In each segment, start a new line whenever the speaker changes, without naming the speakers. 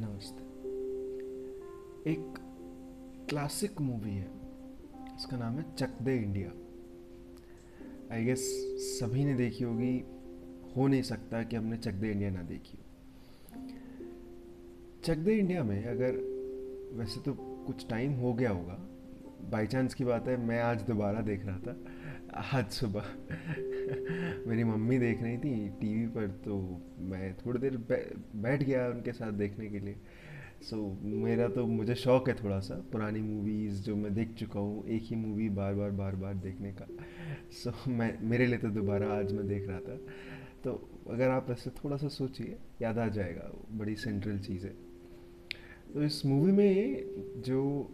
नमस्ते एक classic movie है। इसका नाम है चक दे इंडिया। आई गेस सभी ने देखी होगी। हो नहीं सकता कि हमने चक दे इंडिया ना देखी हो। चक दे इंडिया में अगर वैसे तो कुछ टाइम हो गया होगा। बाई चांस की बात है, मैं आज दोबारा देख रहा था। आज सुबह। मेरी मम्मी देख रही थी टीवी पर तो मैं थोड़ी देर बैठ गया उनके साथ देखने के लिए। सो so, मेरा तो मुझे शौक है थोड़ा सा पुरानी मूवीज़ जो मैं देख चुका हूँ एक ही मूवी बार बार बार बार देखने का। सो so, मैं मेरे लिए तो दोबारा आज मैं देख रहा था। तो अगर आप ऐसे थोड़ा सा सोचिए याद आ जाएगा बड़ी सेंट्रल चीज़ है। तो इस मूवी में जो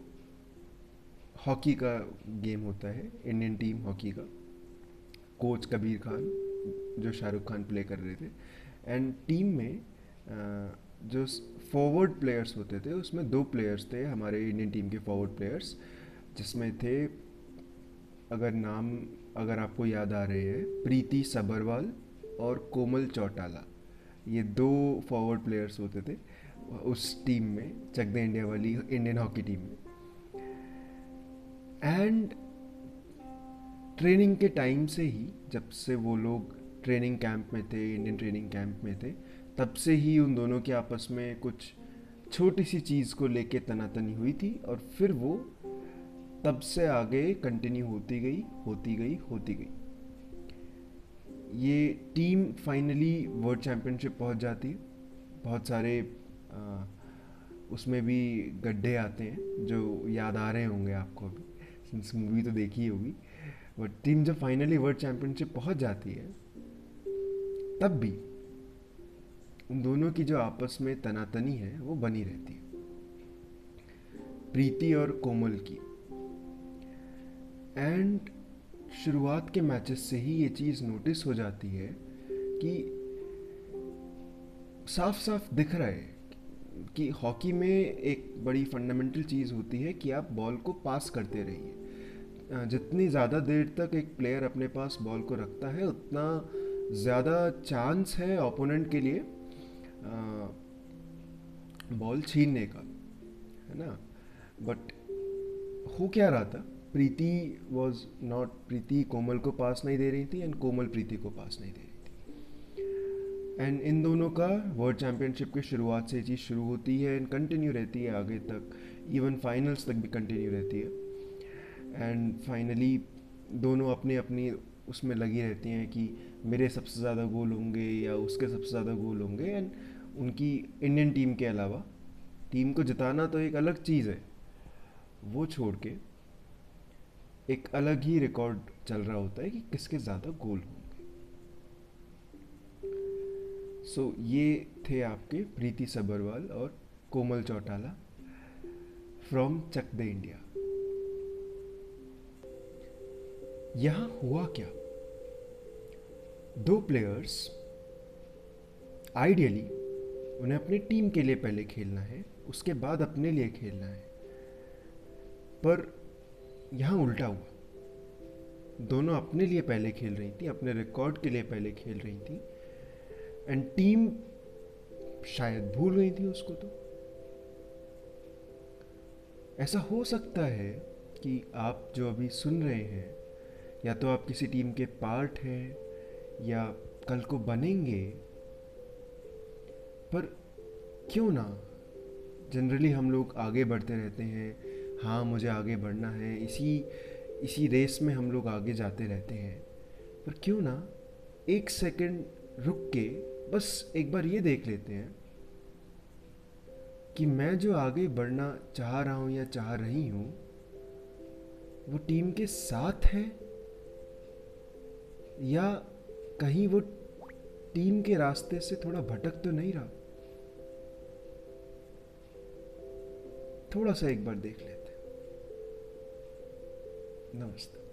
हॉकी का गेम होता है इंडियन टीम हॉकी का। कोच कबीर खान, जो शाहरुख खान प्ले कर रहे थे। एंड टीम में जो फॉरवर्ड प्लेयर्स होते थे, उसमें दो प्लेयर्स थे हमारे इंडियन टीम के फॉरवर्ड प्लेयर्स जिसमें थे, अगर नाम, अगर आपको याद आ रहे हैं, प्रीति सबरवाल और कोमल चौटाला। ये दो फॉरवर्ड प्लेयर्स होते थे, उस टीम में चक द इंडिया वाली इंडियन हॉकी टीम में। एंड ट्रेनिंग के टाइम से ही जब से वो लोग ट्रेनिंग कैंप में थे इंडियन ट्रेनिंग कैंप में थे तब से ही उन दोनों के आपस में कुछ छोटी सी चीज़ को लेके तनातनी हुई थी और फिर वो तब से आगे कंटिन्यू होती गई होती गई होती गई। ये टीम फाइनली वर्ल्ड चैम्पियनशिप पहुँच जाती है। बहुत सारे आ, उसमें भी गड्ढे आते हैं जो याद आ रहे होंगे आपको अभी। सिंस मूवी तो देखी होगी। बट टीम जब फाइनली वर्ल्ड चैंपियनशिप पहुँच जाती है, तब भी उन दोनों की जो आपस में तनातनी है, वो बनी रहती है। प्रीति और कोमल की। एंड शुरुआत के मैचेस से ही ये चीज़ नोटिस हो जाती है कि साफ़ साफ़ दिख रहा है। कि हॉकी में एक बड़ी फंडामेंटल चीज़ होती है कि आप बॉल को पास करते रहिए। जितनी ज़्यादा देर तक एक प्लेयर अपने पास बॉल को रखता है, उतना ज़्यादा चांस है ओपोनेंट के लिए बॉल छीनने का, है ना? बट हो क्या रहा था? प्रीति वॉज़ नॉट प्रीति कोमल को पास नहीं दे रही थी एंड कोमल प्रीति को पास नहीं दे रही एंड इन दोनों का वर्ल्ड चैम्पियनशिप की शुरुआत से चीज़ शुरू होती है एंड कंटिन्यू रहती है आगे तक। इवन फाइनल्स तक भी कंटिन्यू रहती है। एंड फाइनली दोनों अपने अपनी उसमें लगी रहती हैं कि मेरे सबसे ज़्यादा गोल होंगे या उसके सबसे ज़्यादा गोल होंगे। एंड उनकी इंडियन टीम के अलावा टीम को जिताना तो एक अलग चीज़ है। वो छोड़ के एक अलग ही रिकॉर्ड चल रहा होता है कि किसके ज़्यादा गोल होंगे। सो so, ये थे आपके प्रीति सबरवाल और कोमल चौटाला फ्रॉम चक द इंडिया यहाँ हुआ क्या? दो प्लेयर्स आइडियली उन्हें अपनी टीम के लिए पहले खेलना है उसके बाद अपने लिए खेलना है। पर यहाँ उल्टा हुआ। दोनों अपने लिए पहले खेल रही थी अपने रिकॉर्ड के लिए पहले खेल रही थी। एंड टीम शायद भूल गई थी उसको तो। ऐसा हो सकता है कि आप जो अभी सुन रहे हैं, या तो आप किसी टीम के पार्ट हैं, या कल को बनेंगे, पर क्यों ना? जनरली हम लोग आगे बढ़ते रहते हैं। हाँ मुझे आगे बढ़ना है। इसी इसी रेस में हम लोग आगे जाते रहते हैं। पर क्यों ना? एक सेकंड रुक के बस एक बार ये देख लेते हैं कि मैं जो आगे बढ़ना चाह रहा हूँ या चाह रही हूँ, वो टीम के साथ है या कहीं वो टीम के रास्ते से थोड़ा भटक तो नहीं रहा? थोड़ा सा एक बार देख लेते नमस्ते।